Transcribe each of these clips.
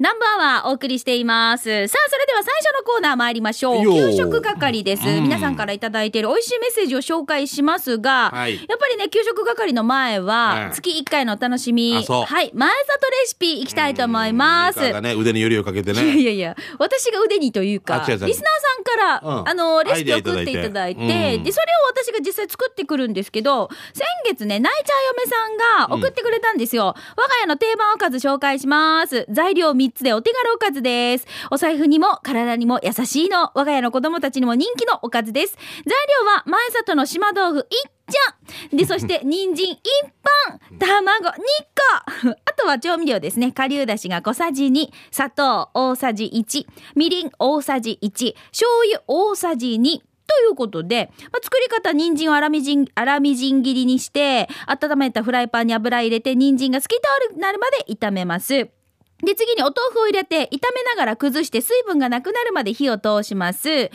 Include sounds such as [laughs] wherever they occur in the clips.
ナンバーはお送りしています。さあ、それでは最初のコーナー参りましょう。給食係です。うん皆さんからいただいている美味しいメッセージを紹介しますが、はいやっぱりね、給食係の前はう、ん月1回のお楽しみ、あそうはい、前里レシピいきたいと思います。メーカーがね、腕によりをかけていやね。いやいや、私が腕にというか、リスナーさんから、うんあの、レシピアイデア送っていただいて、いいてうんで、それを私が実際作ってくるんですけど、先月ね、泣いちゃう嫁さんが送ってくれたんですよ。我が家の定番おかず紹介します。材料3 3つでお手軽おかずです。お財布にも体にも優しいの。我が家の子供たちにも人気のおかずです。材料は前里の島豆腐1丁。で、そして、人参1本、卵2個。[laughs] あとは調味料ですね。顆粒だしが小さじ2、砂糖大さじ1、みりん大さじ1、醤油大さじ2。ということで、まあ、作り方、人参を粗みじん、粗みじん切りにして、温めたフライパンに油入れて、人参が透き通るなるまで炒めます。で、次にお豆腐を入れて、炒めながら崩して水分がなくなるまで火を通します。で、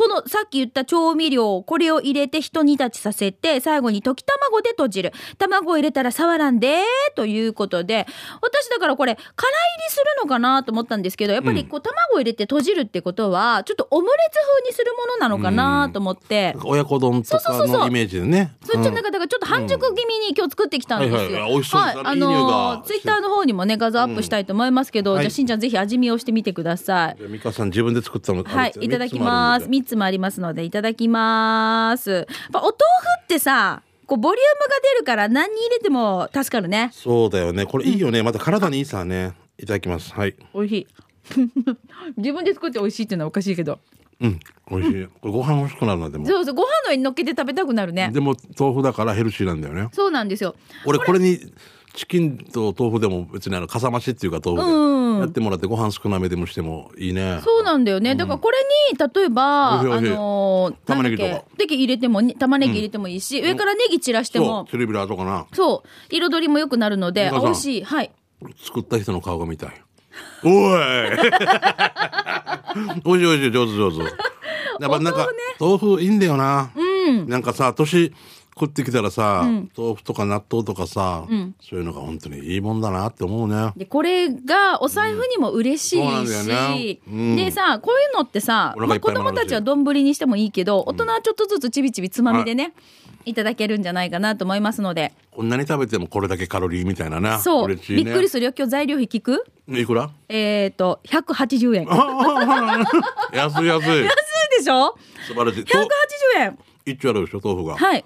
このさっき言った調味料、これを入れて一煮立ちさせて、最後に溶き卵で閉じる。卵を入れたら触らんで、ということで、私だからこれ、空入りするのかなと思ったんですけど、やっぱりこう卵を入れて閉じるってことは、ちょっとオムレツ風にするものなのかなと思って、親子丼とかそうそうそうそうのイメージでね。それちょっとなんか、だからちょっと半熟気味に今日作ってきたんですよ。はいはい美味しそうですねあいい匂いのがツイッターの方にもね、画像アップしたいと思いますけど、うんはいじゃあしんちゃんぜひ味見をしてみてください。じゃあ美香さん自分で作ったの。はい、いただきます。み3つもありますので、いただきます。やっぱお豆腐ってさ、こうボリュームが出るから何に入れても助かるね。そうだよね。これいいよね。また体にいいさね。いただきます。はい。美味しい。[laughs] 自分で作って美味しいっていうのはおかしいけど。うん。美味しい。これご飯欲しくなるな、でも。そうそう、ご飯の上に乗っけて食べたくなるね。でも豆腐だからヘルシーなんだよね。そうなんですよ。俺これにチキンと豆腐でも別にあのかさ増しっていうか豆腐うんでやってもらってご飯少なめでもしてもいいね。そうなんだよね。だからこれに、例えば、あのー、玉ねぎとかなんだっけネギ入れても、に玉ねぎ入れてもいいし、上からネギ散らしてそもう。テレビラーとかなそう。彩りも良くなるので、あ美味しい。はい。作った人の顔が見たい。おいおいしいおいしい上手上手。やっぱなんか豆腐いいんだよな。なんかさ年食ってきたらさ、豆腐とか納豆とかさ、そういうのが本当にいいもんだなって思うね。で、これがお財布にも嬉しいそうなんだよねし、うんでさ、こういうのってさ、まあ、子供たちは丼にしてもいいけど、大人はちょっとずつちびちびつまみでね、いただけるんじゃないかなと思いますので。こんなに食べてもこれだけカロリーみたいなな。そう。ね。びっくりするよ。今日材料費聞く？いくら？えっ、ー、と、180円。安安い安い。[laughs] いでしょ？素晴らしい。?180 円。一丁あるでしょ豆腐が。はい。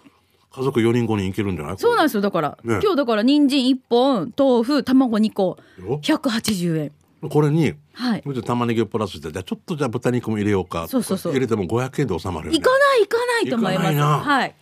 家族4人5人いけるんじゃない？そうなんですよ。だから、ね今日だから人参1本、豆腐、卵2個、よ180円。これに、はい。玉ねぎをプラスして、じゃあちょっとじゃあ豚肉も入れようか。そうそうそう入れても500円で収まるよ、ね。行かない行かないと思います。行かないなはい。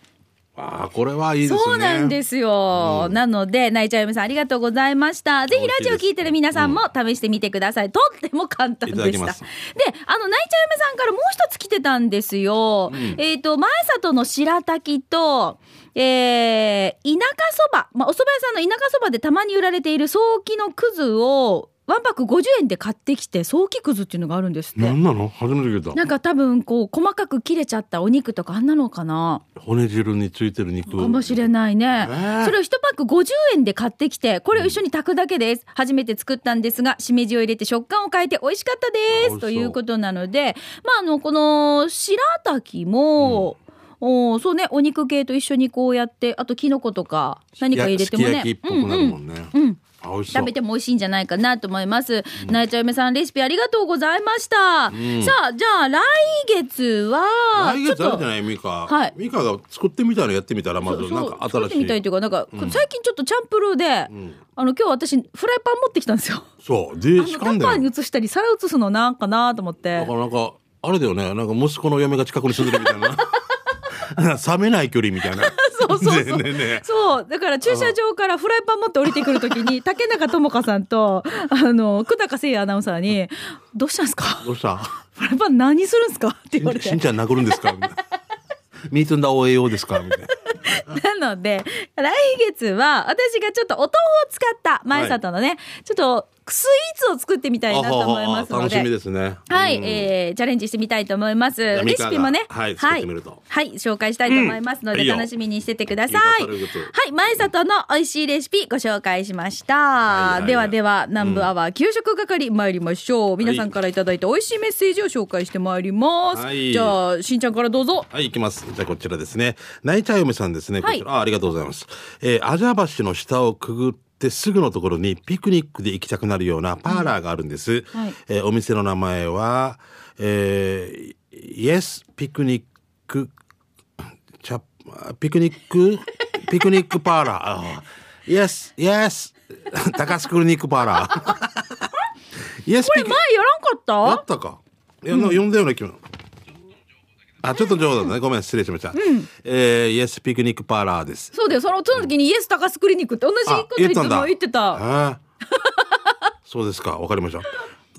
ああ、これはいいですね。そうなんですよ。なので、泣いちゃう嫁さんありがとうございました。ぜひラジオ聞いてる皆さんも試してみてください。とっても簡単でした。で、あの、泣いちゃう嫁さんからもう一つ来てたんですよ。えっ、と、前里の白滝と、えー、田舎そば。まあ、お蕎麦屋さんの田舎そばでたまに売られている早期のくずを、ワンパック50円で買ってきて、早期くずっていうのがあるんですって。何なの？初めて聞いた。なんか多分こう細かく切れちゃったお肉とかあんなのかな？骨汁についてる肉。かもしれないね。ーそれを1パック50円で買ってきて、これを一緒に炊くだけです。初めて作ったんですが、しめじを入れて食感を変えて美味しかったです。ということなので、まあ、あの、この白滝も、おそうね、お肉系と一緒にこうやって、あとキノコとか何か入れてもね。食べても美味しいんじゃないかなと思います。なえちゃう嫁さんレシピありがとうございました。んさあ、じゃあ来月は、来月あるじゃいないミカ。はいミカが作ってみたのやってみたら、まずなんか作っ新しい。てみたいというか、なんか、最近ちょっとチャンプルーで、んあの、今日私、フライパン持ってきたんですよ。そう。あで、のタッパー。に移したり、皿移すのなんかなと思ってだか。らなんか、あれだよね。なんか息子の嫁が近くに住んでるみたいな。[laughs] [laughs] 冷めない距離みたいな。[laughs] そうそうそう。ねえねそう。だから駐車場からフライパン持って降りてくるときに、竹中智香さんと、あの、久高誠也アナウンサーに、どうしたんですか？どうした？フライパン何するんですか？って言われて。しん。ちゃん殴るんですか？みたいな。ミートンダオ栄養ですか？みたいな。[laughs] なので、来月は私がちょっとお豆腐を使った前里のね、ちょっとスイーツを作ってみたいなと思いますので。楽しみですね。はい、えー、チャレンジしてみたいと思います。レシピもね、はい、作ってみると。はい、紹介したいと思いますので、楽しみにしててください。はい、前里の美味しいレシピご紹介しました。ではでは、南部アワー給食係参りましょう。皆さんからいただいた美味しいメッセージを紹介してまいります。じゃあ、しんちゃんからどうぞ。はい、いきます。じゃあこちらですね。泣いちゃう嫁さんですね。こちら、あありがとうございます。えー、アジャ橋の下をくぐって、すぐのところにピクニックで行きたくなるようなパーラーがあるんです。うんはい、えー、お店の名前は、えー、イエスピクニック、チャピクニック、ピクニックパーラー。イエス、イエス、[laughs] 高須クリニックパーラー。イエスこれ前やらんかった？やったか。いや、うん、読んだような気も。あ、ちょっと冗談だね。ごめん、失礼しました。うん、えー、イエスピクニックパーラーです。そうだよ。その、その時にイエス高須クリニックって同じこと言ってた。言ってた。そうですか。わかりました。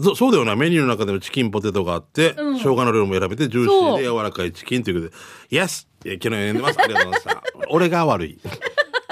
そそうだよな。メニューの中でもチキンポテトがあって、うん、生姜の量も選べて、ジューシーで柔らかいチキンということで、イエス昨日読んでます。ありがとうございました。俺が悪い。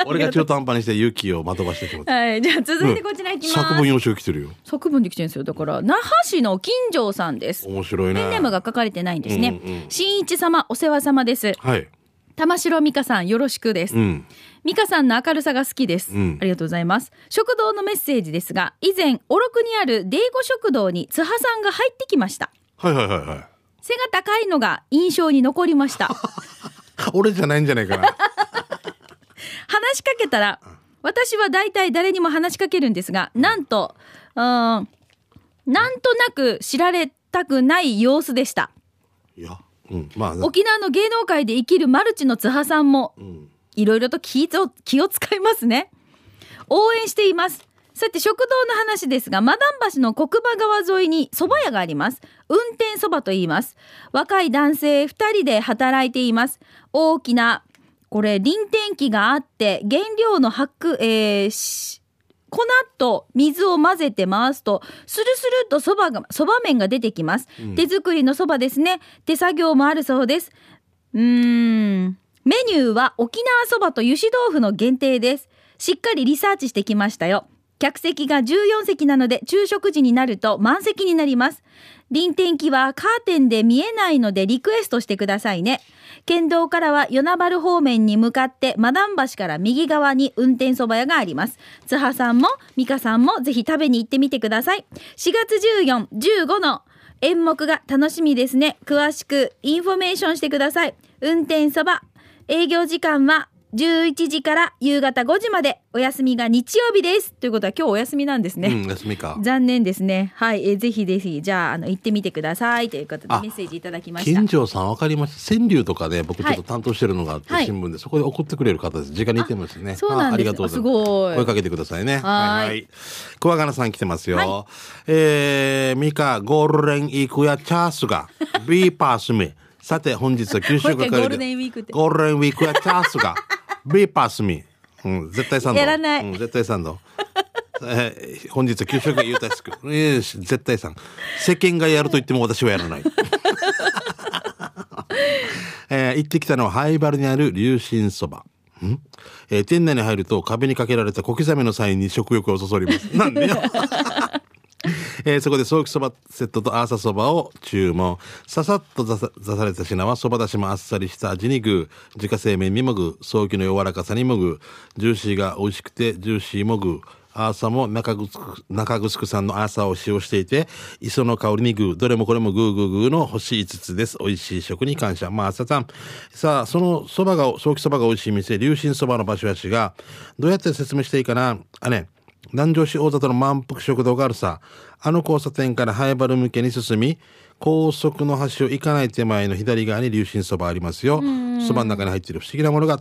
俺が中途半端にして勇気をまとばしてしまった。はい、じゃあ続いてこちらいきます。作文用紙来てるよ。作文で来てるんですよ。だから、那覇市の金城さんです。面白いね。ペンネームが書かれてないんですね。うんうん、新一様、お世話様です。はい。玉城美香さん、よろしくです。うん、美香さんの明るさが好きです、うん、ありがとうございます。食堂のメッセージですが、以前、おろくにあるデーゴ食堂に津波さんが入ってきました。はいはいはいはい。背が高いのが印象に残りました。[laughs] 俺じゃないんじゃないかな。話しかけたら、私は大体誰にも話しかけるんですが、なんと、うん、なんとなく知られたくない様子でした。いや、うん、まあ、沖縄の芸能界で生きるマルチの津波さんも、いろいろと気を気を使いますね。応援しています。さて食堂の話ですが、マダン橋の国場川沿いに蕎麦屋があります。運転蕎麦と言います。若い男性2人で働いています。大きなこれ輪転機があって原料の白、えー、粉と水を混ぜて回すとスルスルっとそばがそば麺が出てきます、うん、手作りのそばですね。手作業もあるそうです。うーん。メニューは沖縄そばと油脂豆腐の限定です。しっかりリサーチしてきましたよ客席が14席なので昼食時になると満席になります臨転機はカーテンで見えないのでリクエストしてくださいね。県道からは与那原方面に向かってマダン橋から右側に運転そば屋があります。津波さんも美香さんもぜひ食べに行ってみてください。4月14、15の演目が楽しみですね。詳しくインフォメーションしてください。運転そば。営業時間は11時から夕方5時までお休みが日曜日です。ということは今日お休みなんですね、うん、休みか。残念ですね。はい、えー、ぜひぜひじゃああの行ってみてください。ということでメッセージいただきました。金城さんわかりました。川柳とかね僕ちょっと担当してるのがあって、はい、新聞でそこで送ってくれる方です。直に行ってますね。そうなんですありがとうございます。声かけてくださいね。はい。はい小和賀さん来てますよ、はい、えー、ミカゴールデンイークやチャースが [laughs] B パースミさて本日は給食係で。ゴールデンウィークって。ゴールデンウィークやチャースが B パスミ。うん、絶対サンド。やらない。うん、絶対サンド。えー、本日給食が言うたしく。えー、絶対さん。世間がやると言っても私はやらない。[laughs] えー、行ってきたのはハイバルにある龍神そば。ん？えー、店内に入ると壁にかけられた小刻みのサインに食欲をそそります。なんでよ。[laughs] えー、そこでソーキそばセットとアーサそばを注文。ささっと出された品はそばだしもあっさりした味にグー。自家製麺にもグー。ソーキの柔らかさにもグー。ジューシーが美味しくてジューシーもグー。アーサも中ぐ中城さんのアーサを使用していて、磯の香りにグー、どれもこれもグーグーグーの星5つです。美味しい食に感謝。まあ、朝さん。さあ、その蕎麦が、ソーキ蕎麦が美味しい店、龍神蕎麦の場所やしが、どうやって説明していいかなあね。南城市大里の満腹食堂があるさ。あの交差点からハイバル向けに進み、高速の橋を行かない手前の左側に龍神そばありますよ。そばの中に入っている不思議なものが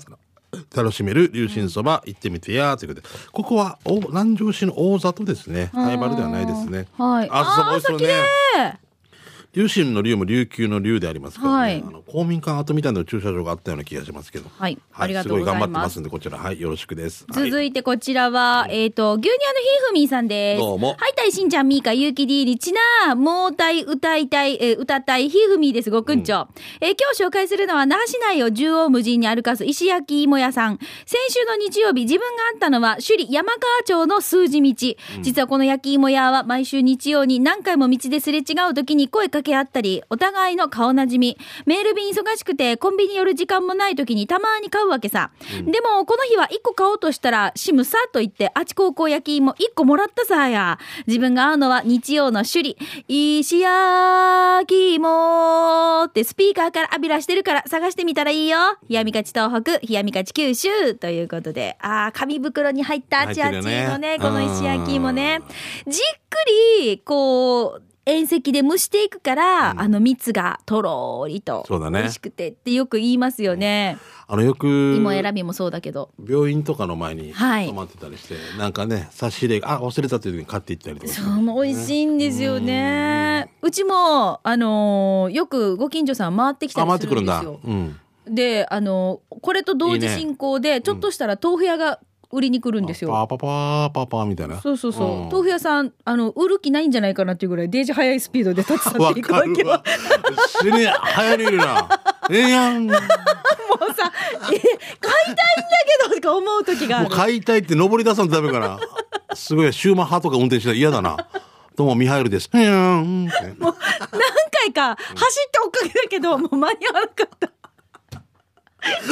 楽しめる龍神そば行ってみてやということで、ここはお南城市の大里ですね。ハイバルではないですね。はい。あそば美味しそうね。有心の竜も琉球の竜でありますからね、はい。あの公民館跡みたいな駐車場があったような気がしますけど。はい。ありがとうございます。すごい頑張ってますんでこちら。はい。よろしくです。はい。続いてこちらは、えっ、と、牛乳のひふみんさんです。どうも。はい、たいしんちゃん、みーか、ゆうきりりちな、もうたい、歌いたい、えー歌ったい、ひふみです、ごくんちょ。えー今日紹介するのは、那覇市内を縦横無尽に歩かす石焼き芋屋さん。先週の日曜日、自分があったのは、首里山川町の数字道。実はこの焼き芋屋は、毎週日曜に何回も道ですれ違う時に声かけ合ったり、お互いの顔なじみ。メール便忙しくて、コンビニ寄る時間もない時にたまに買うわけさ。でも、この日は1個買おうとしたら、シムさと言って、あち高校焼き芋1個もらったさや。自分が会うのは日曜の首里。石焼き芋ってスピーカーから浴びらしてるから探してみたらいいよ。冷やみかち東北、冷やみかち九州ということで。ああ、紙袋に入ったあちあちのね、ねこの石焼き芋ね。じっくり、こう、遠赤で蒸していくから、あの蜜がとろーりとそうだね。美味しくてってよく言いますよね。あのよく芋選びもそうだけど。病院とかの前にはい。泊まってたりして、なんかね差し入れがあ忘れたという時に買っていったりとか。そう、美味しいんですよね。うちも、あのーよくご近所さん回ってきたありす回ってくるんだ。るんですよ。うん。で、あのーこれと同時進行で、ちょっとしたら豆腐屋が売りに来るんですよ。パパパパパみたいな。そうそうそう、ん。豆腐屋さんあの売る気ないんじゃないかなっていうぐらいデージ速いスピードで立ち去わっていく [laughs] わけよ死ね流行りいるな。ええやん。ももうさえ買いたいんだけどとか思う時があうる買いたいって登り出さんとダメかなすごいシューマッハとか運転したら嫌だな。どうもミハイルです。うん。う何回か走って追っかけたけどもう間に合わなかった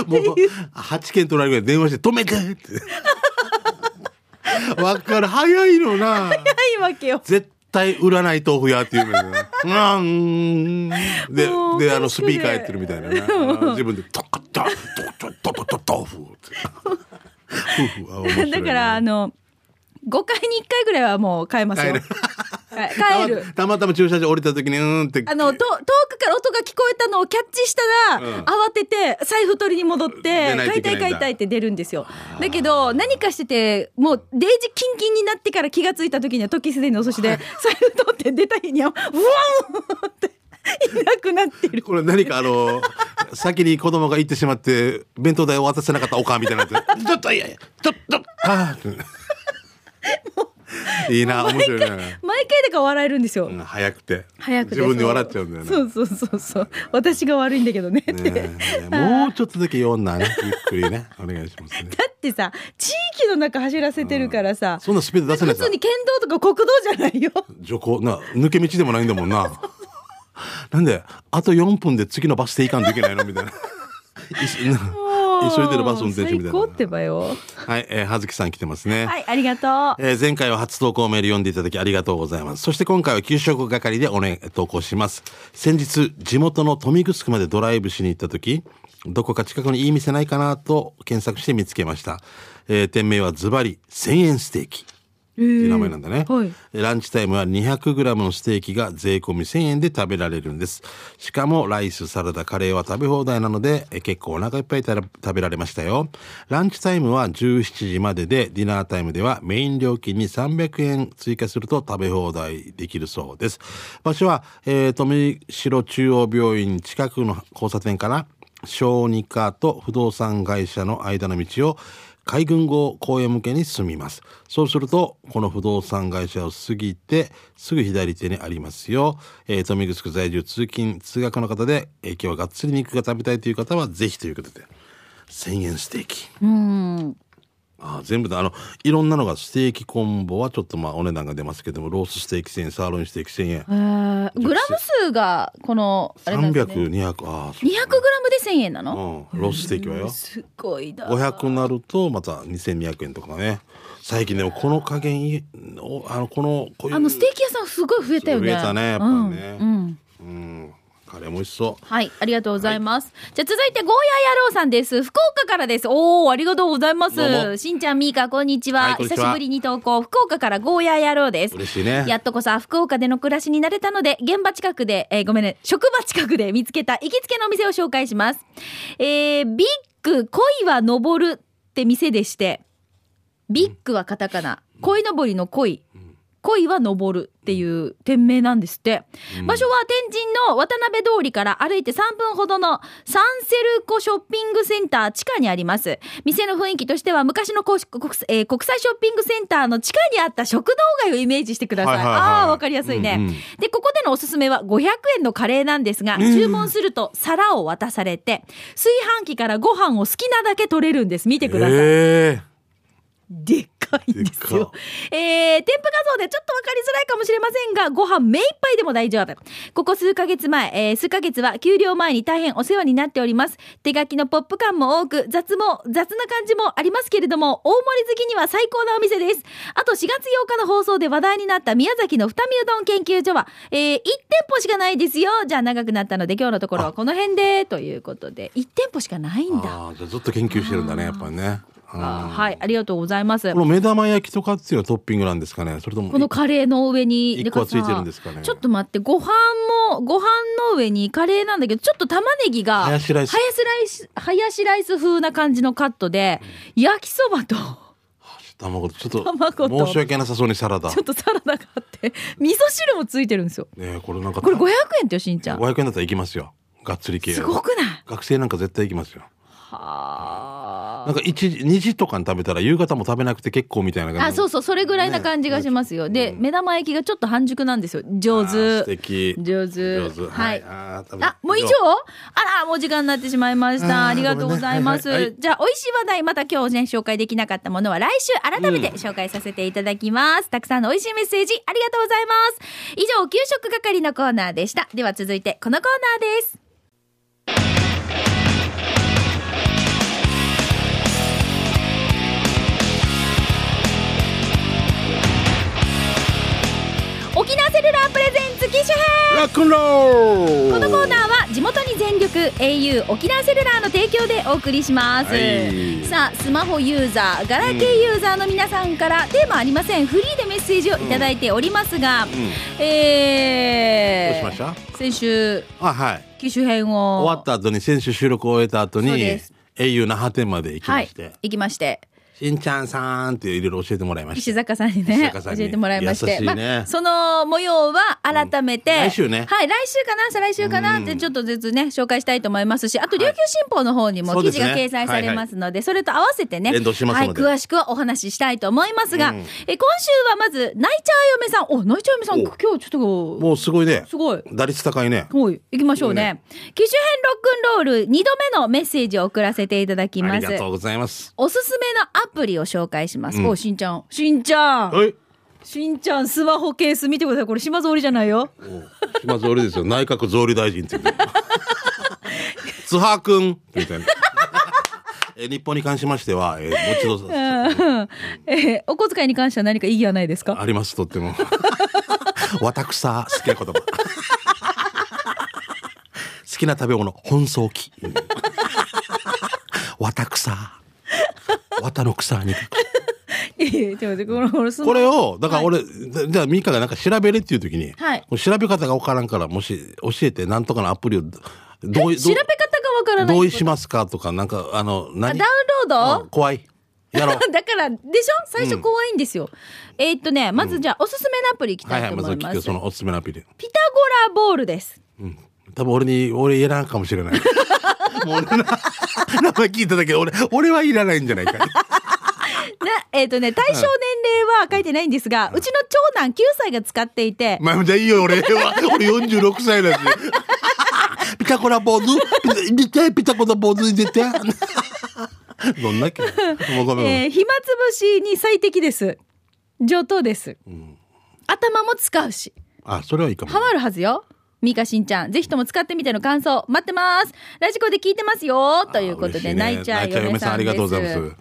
もう8件取られるぐらい電話して止めてって [laughs] わかる早いのなないわけよ絶対売らない豆腐屋っていうの。うん。でで、あの、スピーカーやってるみたいな自分で、トカッタ、トトトトト豆腐って。だからあの5回に1回ぐらいはもう買えますよ。帰る。はい帰る。たまたま駐車場降りた時に、うーんって。あのと遠くから音が聞こえたのをキャッチしたら、うん。慌てて財布取りに戻って出ないと買いたいいけないんだ。買いたいって出るんですよ。だけど何かしててもうデージキンキンになってから気がついた時には時すでに遅しで財布取って出た日にはうわんっていなくなってる。これ何かあの、先に子供が行ってしまって、弁当代を渡せなかったおかんみたいになって、[laughs] ちょっと、いやいや、ちょっと、ああ。いいな、面白いね。毎回だから笑えるんですよ、うん早くて。早くて自分で笑っちゃうんだよね。そうそうそうそう私が悪いんだけどね [laughs] もうちょっとだけ読んだね。ゆっくりね。お願いしますね。[laughs] だってさ地域の中走らせてるからさ、そんなスピード出せないさ普通。に県道とか国道じゃないよ徐行、な、抜け道でもないんだもんな。[laughs] なんで、あと4分で次のバス停行かんといけないの？みたいな。急いでるバス運転手みたいな。ってばよはい、えー、はずきさん来てますね。はいありがとうえー前回は初投稿メール読んでいただきありがとうございます。そして今回は給食係でおね、投稿します。先日、地元の富城までドライブしに行った時、どこか近くにいい店ないかなと検索して見つけました。えー店名はズバリ1000円ステーキ。っていう名前なんだね、はい。ランチタイムは 200g のステーキが税込み1000円で食べられるんです。しかもライスサラダカレーは食べ放題なのでえ結構お腹いっぱいたら食べられましたよ。ランチタイムは17時まででディナータイムではメイン料金に300円追加すると食べ放題できるそうです。場所は、えー富城中央病院近くの交差点から小児科と不動産会社の間の道を海軍号公園向けに進みます。そうすると、この不動産会社を過ぎて、すぐ左手にありますよ。えー、富城在住通勤、通学の方で、えー今日はがっつり肉が食べたいという方は、ぜひということで、1000円ステーキ。うんあー全部で、あの、いろんなのがステーキコンボはちょっとまあお値段が出ますけども、ロースステーキ1000円、サーロインステーキ1000円。えー。グラム数がこのあれなんですね。300、200、ああ、そう200グラムで1000円なの、うん、ロースステーキはよ。すごいな。500になるとまた2200円とかね最近でもこの加減あのこのこういうあのステーキ屋さんすごい増えたよね。増えたねやっぱりね。うんうんうんカレーも美味しそうはい、ありがとうございます。じゃあ続いて、ゴーヤ野郎さんです。福岡からです。おー、ありがとうございます。もしんちゃん、みーか、こんにちは。はいちは久しぶりに投稿。福岡からゴーヤ野郎です。嬉しいねやっとこさ、福岡での暮らしになれたので、現場近くで、えーごめんね、職場近くで見つけた行きつけのお店を紹介します。えービッグ恋は登るって店でして、ビッグはカタカナ、恋登りの恋。恋は昇るっていう店名なんですって、場所は天神の渡辺通りから歩いて3分ほどのサンセルコショッピングセンター地下にあります。店の雰囲気としては昔の国国,、えー国際ショッピングセンターの地下にあった食堂街をイメージしてください、はいはいはい。ああーわかりやすいね、うんうん。でここでのおすすめは500円のカレーなんですが、注文すると皿を渡されて炊飯器からご飯を好きなだけ取れるんです。見てください、えでっかいんですよ。えー、添付画像でちょっとわかりづらいかもしれませんが、ご飯目いっぱいでも大丈夫。ここ数ヶ月前、えー、数ヶ月は給料前に大変お世話になっております。手書きのポップ感も多く、雑も、雑な感じもありますけれども、大盛り好きには最高なお店です。あと4月8日の放送で話題になった宮崎の二見うどん研究所は、えー、1店舗しかないですよ。じゃあ長くなったので今日のところはこの辺で、ということで、1店舗しかないんだ。ああじゃあずっと研究してるんだねやっぱりねあはい、ありがとうございます。こ。の目玉焼きとかっていうのはトッピングなんですかね？それともこのカレーの上に一個はついてるんですかね？ちょっと待ってご飯もご飯の上にカレーなんだけどちょっと玉ねぎがハヤシライスハヤシライス風な感じのカットで、焼きそばと卵とちょっと申し訳なさそうにサラダ。ちょっとサラダがあって味噌汁もついてるんですよ。ねえこれなんかこれ500円ってよしんちゃん。500円だったら行きますよ。がっつり系すごくない？学生なんか絶対行きますよ。はなんか1時2時とかに食べたら夕方も食べなくて結構みたいな感じ。あそうそうそれぐらいな感じがしますよ、で目玉焼きがちょっと半熟なんですよ。上あー素手敵。上手。上手。はい。あもう以上？あら、もう時間になってしまいました。ありがとうございます。ねはいはいはい。じゃあ、美味しい話題、また今日ね、紹介できなかったものは来週改めて紹介させていただきます。たくさんの美味しいメッセージ、ありがとうございます。以上、給食係のコーナーでした。では続いて、このコーナーです。沖縄セルラープレゼンツ機種編。ラックンロールこのコーナーは地元に全力 au 沖縄セルラーの提供でお送りします、はい。さあスマホユーザーガラケーユーザーの皆さんからテーマありません。フリーでメッセージをいただいておりますが、うん。えー、どうしました？先週あはい。機種編を。終わった後に先週収録を終えた後に au 那覇店まで行きはいまして、行きましてしんちゃんさんっていろいろ教えてもらいました石坂さんに石ね教えてもらいまして。ね。まあ、その模様は改めて、うん。来週ね。はい来週かな再来週かなってちょっとずつね紹介したいと思いますしあと琉球新報の方にも記事が掲載されますのでそれと合わせてねはい、詳しくお話ししたいと思いますが、うん。え今週はまずナイチャー嫁さん。おナイチャー嫁さんお。今日ちょっともうすごいね。すごい。打率高いね。はい、行きましょうね。機種編ロックンロール2度目のメッセージを送らせていただきます。ありが。とうございます。おすすめのアプリを紹介します。うん。お、しんちゃん。しんちゃん。はい。しんちゃん、スマホケース見てください。これ島ぞりじゃないよ。島総理ですよ。内閣総理大臣って言って [laughs] 津波くん。みたいな。え日本に関しましては、えー、もう一度。うん。えーお小遣いに関しては何か意義はないですか？ありますとっても。[laughs] 私さ好きな言葉。好きな食べ物本草期私さ綿 [laughs] の草に。これをだから俺、じゃあミカがなんか調べれっていう時に、はい。調べ方が分からんからもし教えてなんとかのアプリを同意調べ方がわからない。同意しますかとかなんかあのあ何ダウンロード、うん怖い。やろう。[laughs] だから、でしょ？最初怖いんですよ。えーっとね、まずじゃあ、おすすめのアプリいきたはいはいまずいと思います。聞くそのおすすめのアプリ。ピタゴラボールです。うん。多分俺に俺いらんかもしれない [laughs] もう俺な名前聞いただけで俺俺はいらないんじゃないか。[laughs] な、えーっとね、対象年齢は書いてないんですが、うちの長男9歳が使っていて、まあじゃあいいよ俺は。[laughs] 俺46歳だし。ピタゴラ坊主ピタ見てピタゴラ坊主に出て。[laughs] どんなっけえー暇つぶしに最適です。上等です。頭も使うし。あそれはいいかも。ハマるはずよ。ミカしんちゃん、ぜひとも使ってみての感想、待ってます。ラジコで聞いてますよ。ということで、ね、泣いちゃう嫁さんありがとうございます。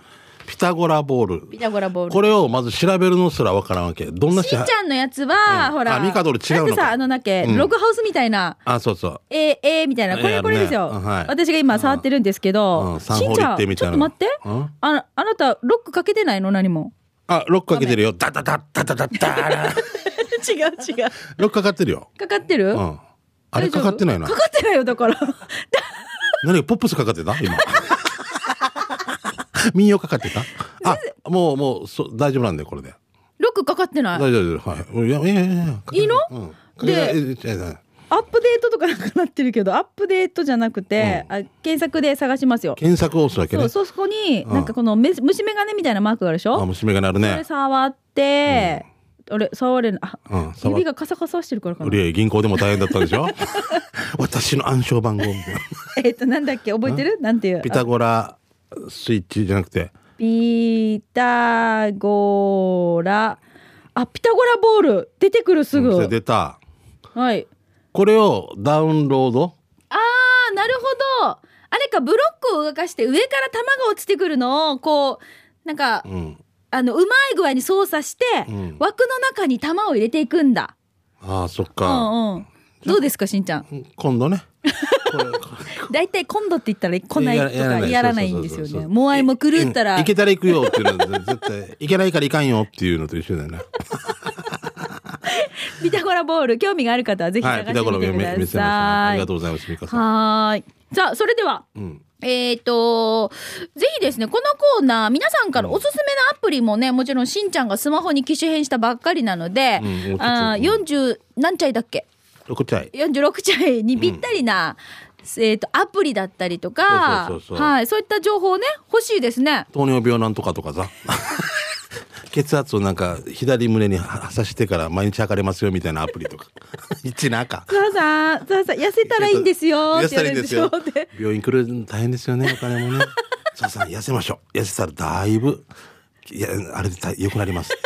ピタゴラボール。ピタゴラボール。これをまず調べるのすらわからんわけ。どんなしんちゃんのやつは、うん、ほら。あ、ミカドル違うのさ、あのなっけ、うん、ログハウスみたいな。あ、そうそう。えー、えー、みたいな。これ、これですよ、はい、私が今触ってるんですけど。うん、しんちゃん、ちょっと待って。ああなた、ロックかけてないの？何も。あ、ロックかけてるよ。ダダダダダダダ違う違う。ロックかかってるよ。かかってるうん。あれかかってないな。かかってないよ、だから。[laughs] 何ポップスかかってた？今。[laughs] 民謡かかってた？あもうもうそ大丈夫なんでこれで。ロックかかってない。大丈夫はい。いやいやいやいやいいの？うんでアップデートとかなんかなってるけどアップデートじゃなくて、あ検索で探しますよ。検索を押すだけね。そうそこにうんなんかこのめ虫眼鏡みたいなマークがあるでしょ、あ虫眼鏡あるね。触って、あれ触れないあうん触指がカサカサしてるからかな。銀行でも大変だったでしょ？[laughs] 私の暗証番号みたいな。[laughs] えっとなんだっけ？覚えてる？なんていう？ピタゴラスイッチじゃなくて。ピタゴラ。あピタゴラボール。出てくるすぐ、それ出た。はい。これをダウンロード？あーなるほど。あれかブロックを動かして上から玉が落ちてくるのをこうなんか、うんあのうまい具合に操作して、うん。枠の中に玉を入れていくんだ。ああそっうか、んうん。どうですかしんちゃん？今度ね。[laughs] これだいたい今度って言ったら来ないとややらない。かやらないんですよそうそうそうそうねもうあいも狂ったら。いいけたら行くよっていうのは絶対行けないから行かんよっていうのと一緒だよね。[laughs] ピタゴラボール興味がある方はぜひはい探してピタゴラみてくださいりがとうございますミカさん。はーい。さあそれでは。うんえっ、と、ぜひですね、このコーナー、皆さんからおすすめのアプリもね、もちろんしんちゃんがスマホに機種変したばっかりなので、うんあー40何歳だっけ？6ちゃい ?46 歳にぴったりな、えっ、と、アプリだったりとかそうそうそうそう。はい、そういった情報ね、欲しいですね。糖尿病なんとかとかさ血圧をなんか左胸には刺してから毎日測れますよみたいなアプリとか。[laughs] 一なか。さあさあ、さあさあ、痩せたらいいんですよ痩せたらいいんですよ。病院来るの大変ですよねお金もね。さあさあ痩せましょう。痩せたらだいぶいやあれでた良くなります。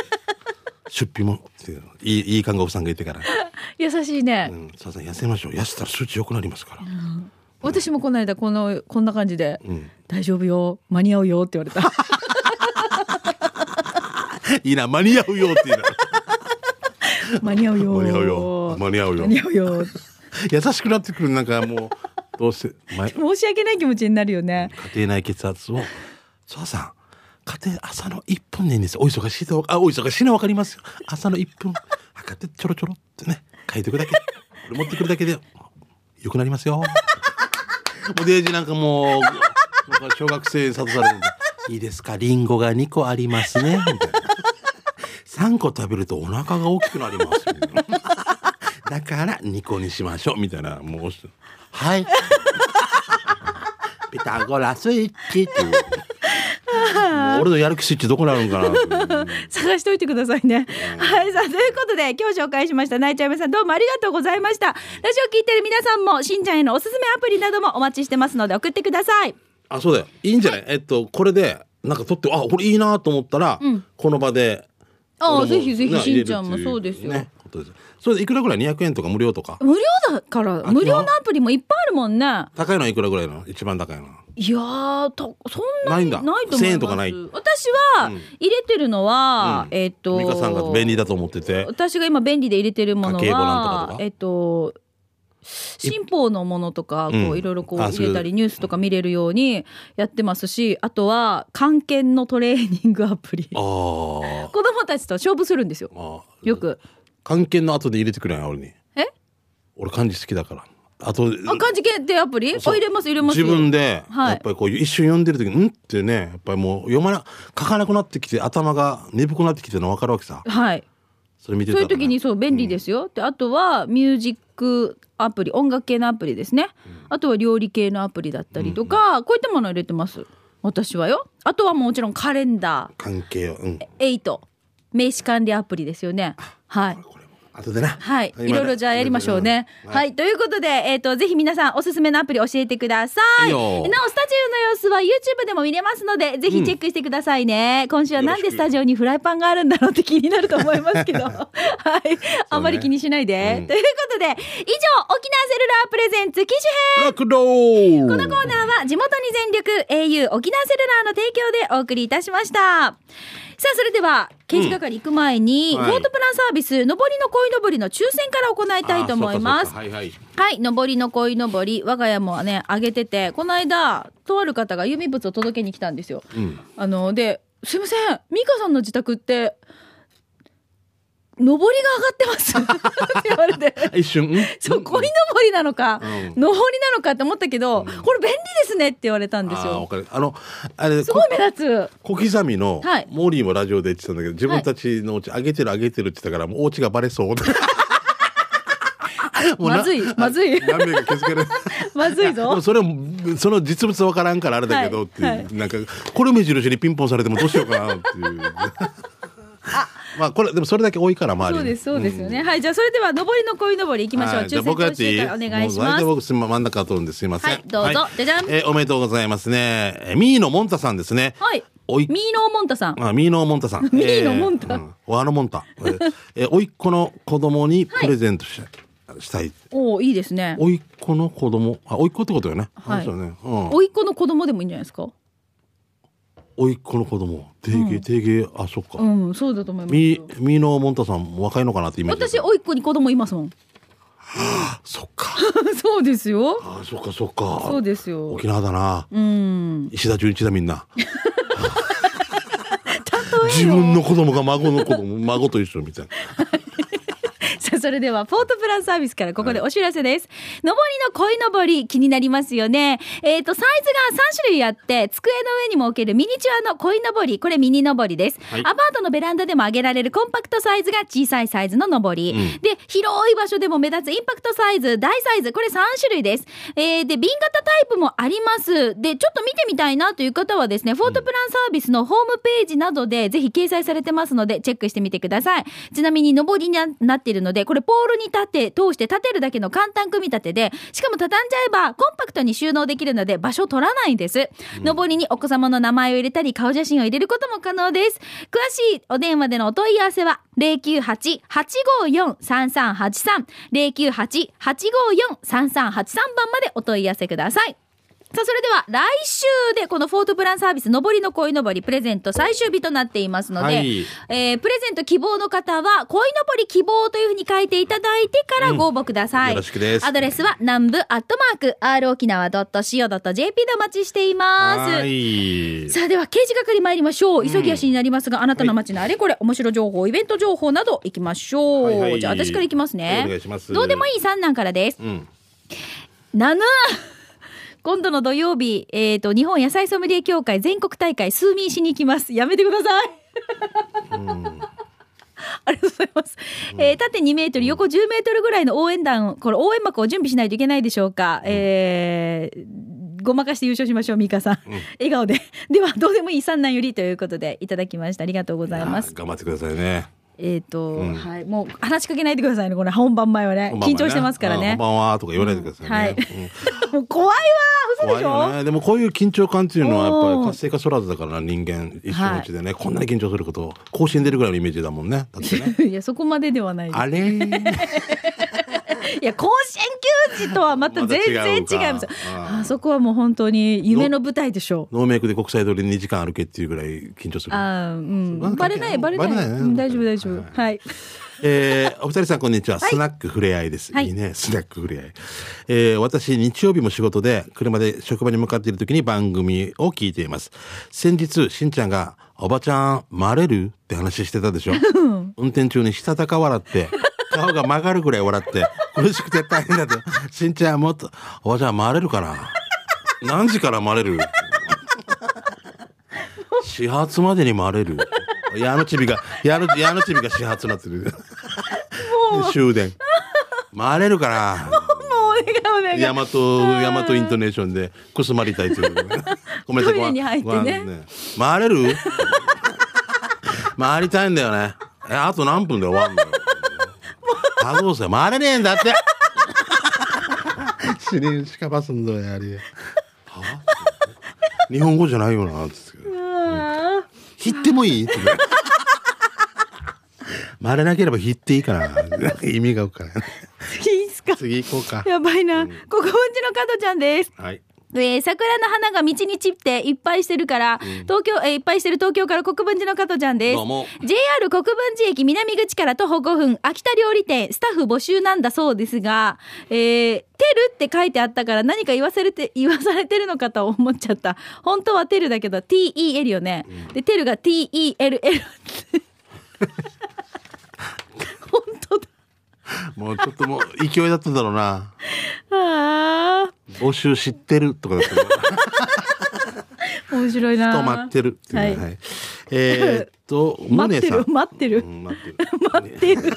出費もいういいいい看護婦さんがいてから、[laughs] 優しいね。うん、さあさあ痩せましょう。痩せたら数値良くなりますから、私もこの間、この、こんな感じで、うん、大丈夫よ、間に合うよって言われた。いいな間に合うよっていうな間に合うよ。間に合うよ。間に合うよ。間に合うよ。優しくなってくるなんかもうどうして前申し訳ない気持ちになるよね。家庭内血圧を「そうさん家庭朝の1分でいいんです。よお忙しいとあお忙しいの分かりますよ。朝の1分。測ってちょろちょろってね書いてくだけ。これ持ってくるだけでよくなりますよ」もうデイジーなんかもう小学生に諭されるんで「いいですか？リンゴが2個ありますね」みたいな3個食べるとお腹が大きくなりますだから2個にしましょうみたいなもうはい。ピタゴラスイッチっていう。俺のやる気スイッチどこにあるんかな。探しておいてくださいね。はい、さあ、ということで、今日紹介しました、ナイチャーメさん、どうもありがとうございました。ラジオ聞いてる皆さんも、しんちゃんへのおすすめアプリなどもお待ちしてますので、送ってください。あそうだよ。いいんじゃない？えっとこれでなんか撮ってあこれいいなと思ったら、うん。この場であぜひぜひ、ねしんちゃんもそうですよ。ねそれでいくらぐらい？200円とか？無料とか？無料だから、無料のアプリもいっぱいあるもんね。高いのはいくらぐらいなの？一番高いの。いやーとそんなにないと思います。1000円とかない？私はうん入れてるのは、うん。えっ、と美香さんが便利だと思ってて。私が今便利で入れてるもの家計簿なんとかとか？はえっ、と新報のものとかこういろいろこうあ入れたりニュースとか見れるようにやってますしあとは漢検のトレーニングアプリ。子供たちと勝負するんですよ。あよく。関係の後で入れてくれない俺に。え？俺漢字好きだから。あとあ漢字検定アプリ？入れます入れますよ。自分ではい。やっぱりこう一瞬読んでる時に「ん?」ってねやっぱりもう読まな書かなくなってきて頭が鈍くなってきてるの分かるわけさ。はいそれ見てね。そういう時にそう便利ですよ、であとはミュージックアプリ音楽系のアプリですね、あとは料理系のアプリだったりとか、こういったものを入れてます。私はよ。あとはもちろんカレンダ関係を。うん。ー8名刺管理アプリですよね。はい後でな。はい、今いろいろじゃあやりましょうね。うん。はい、ということで、えっ、と、ぜひ皆さんおすすめのアプリ教えてください。いなお、スタジオの様子は YouTube でも見れますので、ぜひチェックしてくださいね。今週はなんでスタジオにフライパンがあるんだろうって気になると思いますけど、はい、あんまり気にしないで。うん。ということで、以上、沖縄セルラープレゼンツ機種編。ラクローこのコーナーは地元に全力 au 沖縄セルラーの提供でお送りいたしました。さあ、それでは、刑事係行く前に、はい。ボートプランサービス、上りの鯉のぼりの抽選から行いたいと思います。はい、上りの鯉のぼり、我が家もね、あげてて、この間、とある方が郵便物を届けに来たんですよ。うん。あの、で、すいません、美香さんの自宅って、上りが上がってます。[laughs] って言われて。一瞬、ん？そう鯉のぼりなのか、うん。上りなのかって思ったけど、これ便利ですねって言われたんですよ。あの、あれ、すごい目立つ。小刻みの、はい。モーリーもラジオで言ってたんだけど、自分たちのお家、上げてる上げてるって言ったから、もうお家がバレそう。まずいまずい。まずいでぞもそれもその実物わからんからあれだけど、はいっていう、はい。なんかこれ目印にピンポンされてもどうしようかなっていう。まあこれでもそれだけ多いから周りに。そうですそうですよね、はいじゃあそれでは上りの鯉のぼり行きましょう、はいじゃあ僕やっお願いします。体僕真ん中通るんですいません。はいどうぞ。じゃじゃんえーおめでとうございますね。えーミーノモンタさんですね。はい。おい。ミーノーモンタさん。あミーノモンタさん。[laughs] ミーノモンタ。えーうん。おあのモンタ。えーえーおいっ子の子供にプレゼントし,、したい。おおいいですね。おいっ子の子供。あおいっ子ってことよね。はい。そうですよね。うん。甥っ子の子供でもいいんじゃないですか？おいっ子の子供。定芸定芸あそっか、うんそうだと思いますみよ。みーのモンタさん若いのかなってイメージ私甥っ子に子供いますもん。そっか。[laughs] そうですよ。あそっかそっか。そうですよ。沖縄だな、うん。石田純一だみんな。[laughs] 例自分の子供が孫の子供孫と一緒みたいな [laughs] [laughs] それではポートプランサービスからここでお知らせです。上りの鯉のぼり気になりますよね。えっ、と、サイズが3種類あって、机の上にも置けるミニチュアの鯉のぼり、これミニのぼりです。はいアパートのベランダでも上げられるコンパクトサイズが小さいサイズののぼり。うんで、広い場所でも目立つインパクトサイズ、大サイズ、これ3種類です。えーで、瓶型タイプもあります。で、ちょっと見てみたいなという方はですね、フォートプランサービスのホームページなどでぜひ掲載されてますので、チェックしてみてください。ちなみに、上りにななっているので、これポールに立て、通して立てるだけの簡単組み立てで、しかも畳んじゃえばコンパクトに収納できるので場所取らないんです。上りにお子様の名前を入れたり、顔写真を入れることも可能です。詳しいお電話でのお問い合わせは、098-854-3383、098-854-3383番までお問い合わせください。さあ、それでは来週でこのフォートプランサービス上りの恋のぼりプレゼント最終日となっていますので、はい。えープレゼント希望の方は恋のぼり希望というふうに書いていただいてからご応募ください。よろしくです。アドレスは南部アットマーク r 沖縄 .co.jp でお待ちしています。はい。さあでは刑事係参りましょう。急ぎ足になりますが、あなたの街のあれこれ面白情報イベント情報などいきましょう、はいはい。じゃあ私からいきますね。お願いします。どうでもいい三男からです。うん。なぬ今度の土曜日、えっ、と、日本野菜ソムリエ協会全国大会数民しに行きます。やめてください。[laughs] ありがとうございます。えー縦2メートル、横10メートルぐらいの応援団、これ応援幕を準備しないといけないでしょうか。えーごまかして優勝しましょう、ミカさん。笑顔で。[laughs] では、どうでもいい三男よりということで、いただきました。ありがとうございます。頑張ってくださいねえっ、と、ん。はい。もう、話しかけないでくださいね、これ、本番前はね。ね。緊張してますからあね。ばんはとか言わないでくださいね、はい。うん。[laughs] もう怖いわ嘘で怖いしょよね。でもこういう緊張感っていうのはやっぱり活性化そらずだからな人間一生のうちでね、こんなに緊張すること甲子園出るぐらいのイメージだもんね。だってね。[laughs] いや、そこまでではない。あれーいや、甲子園球児とはまた全然違います。よ。ああそこはもう本当に夢の舞台でしょう。ノーメイクで国際通り2時間歩けっていうぐらい緊張する。あーうん。まあバレない、バレない。バレない。ね。うん大丈夫、大丈夫。はい。えーお二人さんこんにちは、はい。スナックふれあいです、はい。い、いね。スナックふれあい、えー私日曜日も仕事で車で職場に向かっている時に番組を聞いています。先日しんちゃんが「おばちゃんまれる?」って話してたでしょ。[laughs] 運転中にしたたか笑って顔が曲がるぐらい笑って苦しくて大変だとしんちゃんもっと「おばちゃんまれるかな？何時からまれる?」始発までにまれる？矢のちびが矢の矢のちびが始発になってる。終電。回れるかな？もうお願いお願い。大和大和イントネーションでくすまりたいという。[laughs] ごめんなさいごめん回れる？回りたいんだよね。えあと何分で終わんのよあどうせ回れねえんだって。[laughs] 死にしかばすんだよやり。は日本語じゃないよなつって。あ引ってもいい？って回れなければ引っていいかな [laughs] 意味がわからないーいいっすか？次行こうか。やばいな。国分寺の加トちゃんです。はいえー桜の花が道に散っていっぱいしてるから、東京、えーいっぱいしてる東京から国分寺の加トちゃんです。JR 国分寺駅南口から徒歩5分、秋田料理店、スタッフ募集なんだそうですが、えー、テルって書いてあったから何か言わされて、[laughs] 言わされてるのかと思っちゃった。本当はテルだけど、TEL よね。で、テルが TELL。[laughs] もうちょっともう勢いだっただろうな。あ募集知ってるとかだった面白いな。止まってるっていうね、ははいい。えーっと、[laughs] 待ってるモネさん。待ってるう。ん待ってる。待ってる。[laughs]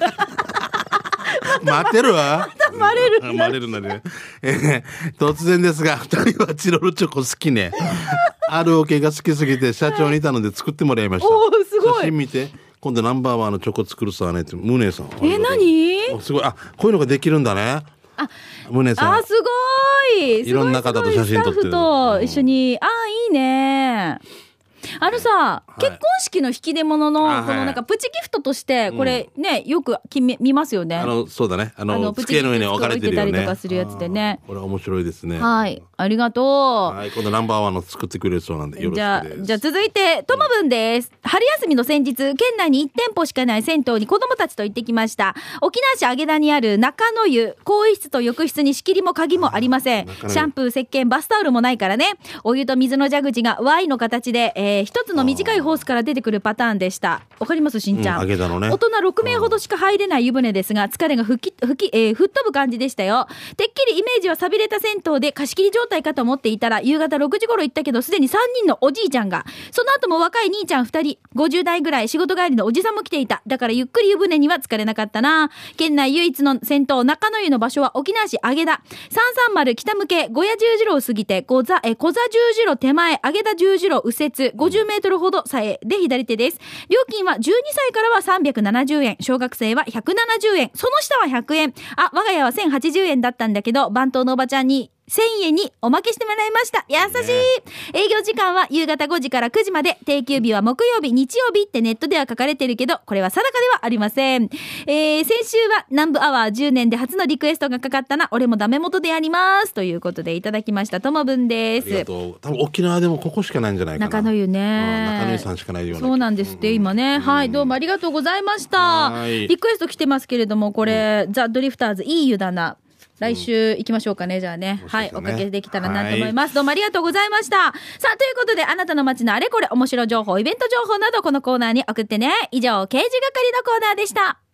待ってるわ。まれるあ待れるなね。えー突然ですが、二人はチロルチョコ好きね。[laughs] あるオケが好きすぎて社長にいたので作ってもらいました。おーすごい写真見て、今度ナンバーワンのチョコ作るさねって、ムネさん。え、何？おすごい。あ、こういうのができるんだね。あ、ムネさん。あ、すごい。いろんな方と写真撮ってるスタッフと一緒に。あ、いいね。あのさ、い結婚式の引き出物の、このなんかプチギフトとして、これね、よくきみ見ますよね。あの、そうだね。あの、あのプチ机の上に置かれてたね。りとかするやつでねこれ面白いですね。はい。ありがとう。はい、今度ナンバーワンの作ってくれるそうなんで、よろしくじゃあじゃあ続いて、ともぶんです。春休みの先日、県内に1店舗しかない銭湯に子供たちと行ってきました。沖縄市揚田にある中野湯、更衣室と浴室に仕切りも鍵もありません。シャンプー、石鹸、バスタオルもないからね。お湯と水の蛇口が Y の形で、えー一つの短いホースから出てくるパターンでした。わかりますしんちゃん。うんね大人6名ほどしか入れない湯船ですが、疲れが吹き、吹き、えー吹っ飛ぶ感じでしたよ。てっきりイメージは錆びれた銭湯で貸し切り状態かと思っていたら、夕方6時頃行ったけど、すでに3人のおじいちゃんが。その後も若い兄ちゃん2人、50代ぐらい仕事帰りのおじさんも来ていた。だからゆっくり湯船には疲れなかったな。県内唯一の銭湯中野湯の場所は沖縄市揚田。330北向け小屋十字路を過ぎて、小座、え、小座十字路手前、揚田十字路右折、50メートルほどさえで左手です。料金は12歳からは370円、小学生は170円、その下は100円。あ、我が家は1080円だったんだけど、番頭のおばちゃんに1000円におまけしてもらいました。優しい、営業時間は夕方5時から9時まで、定休日は木曜日、日曜日ってネットでは書かれてるけど、これは定かではありません。えー、先週は南部アワー10年で初のリクエストがかかったな、俺もダメ元でやります。ということでいただきました。ともぶんでありがす。とう。多分沖縄でもここしかないんじゃないかな。中野湯ね。うん中野湯さんしかないようなそうなんですって、今ね。はい、どうもありがとうございました。はいリクエスト来てますけれども、これ、ザ・ドリフターズ、いい湯だな。来週行きましょうかね、じゃあね。はい、おかけできたらなと思います。どうもありがとうございました。さあ、ということで、あなたの街のあれこれ、面白情報、イベント情報など、このコーナーに送ってね。以上、刑事係のコーナーでした。